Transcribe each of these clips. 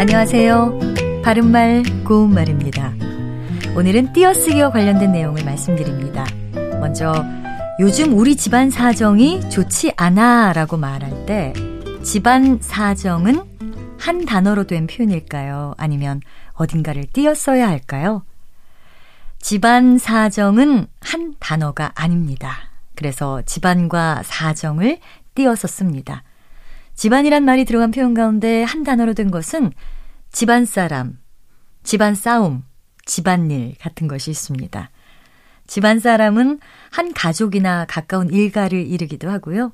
안녕하세요. 바른말 고운말입니다. 오늘은 띄어쓰기와 관련된 내용을 말씀드립니다. 먼저 요즘 우리 집안 사정이 좋지 않아 라고 말할 때 집안 사정은 한 단어로 된 표현일까요? 아니면 어딘가를 띄어 써야 할까요? 집안 사정은 한 단어가 아닙니다. 그래서 집안과 사정을 띄어서 씁니다. 집안이란 말이 들어간 표현 가운데 한 단어로 된 것은 집안 사람, 집안 싸움, 집안일 같은 것이 있습니다. 집안 사람은 한 가족이나 가까운 일가를 이르기도 하고요.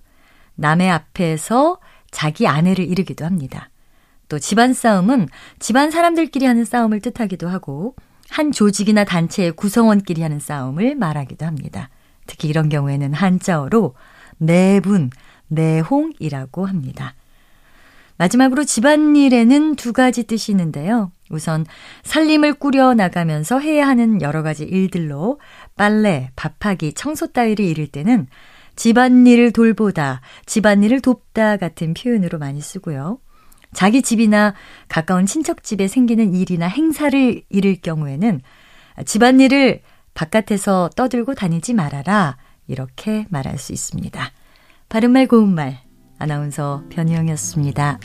남의 앞에서 자기 아내를 이르기도 합니다. 또 집안 싸움은 집안 사람들끼리 하는 싸움을 뜻하기도 하고 한 조직이나 단체의 구성원끼리 하는 싸움을 말하기도 합니다. 특히 이런 경우에는 한자어로 내분, 내홍이라고 합니다. 마지막으로 집안일에는 두 가지 뜻이 있는데요. 우선 살림을 꾸려 나가면서 해야 하는 여러 가지 일들로 빨래, 밥하기, 청소 따위를 이룰 때는 집안일을 돌보다, 집안일을 돕다 같은 표현으로 많이 쓰고요. 자기 집이나 가까운 친척 집에 생기는 일이나 행사를 이룰 경우에는 집안일을 바깥에서 떠들고 다니지 말아라. 이렇게 말할 수 있습니다. 바른말 고운말 아나운서 변희영이었습니다.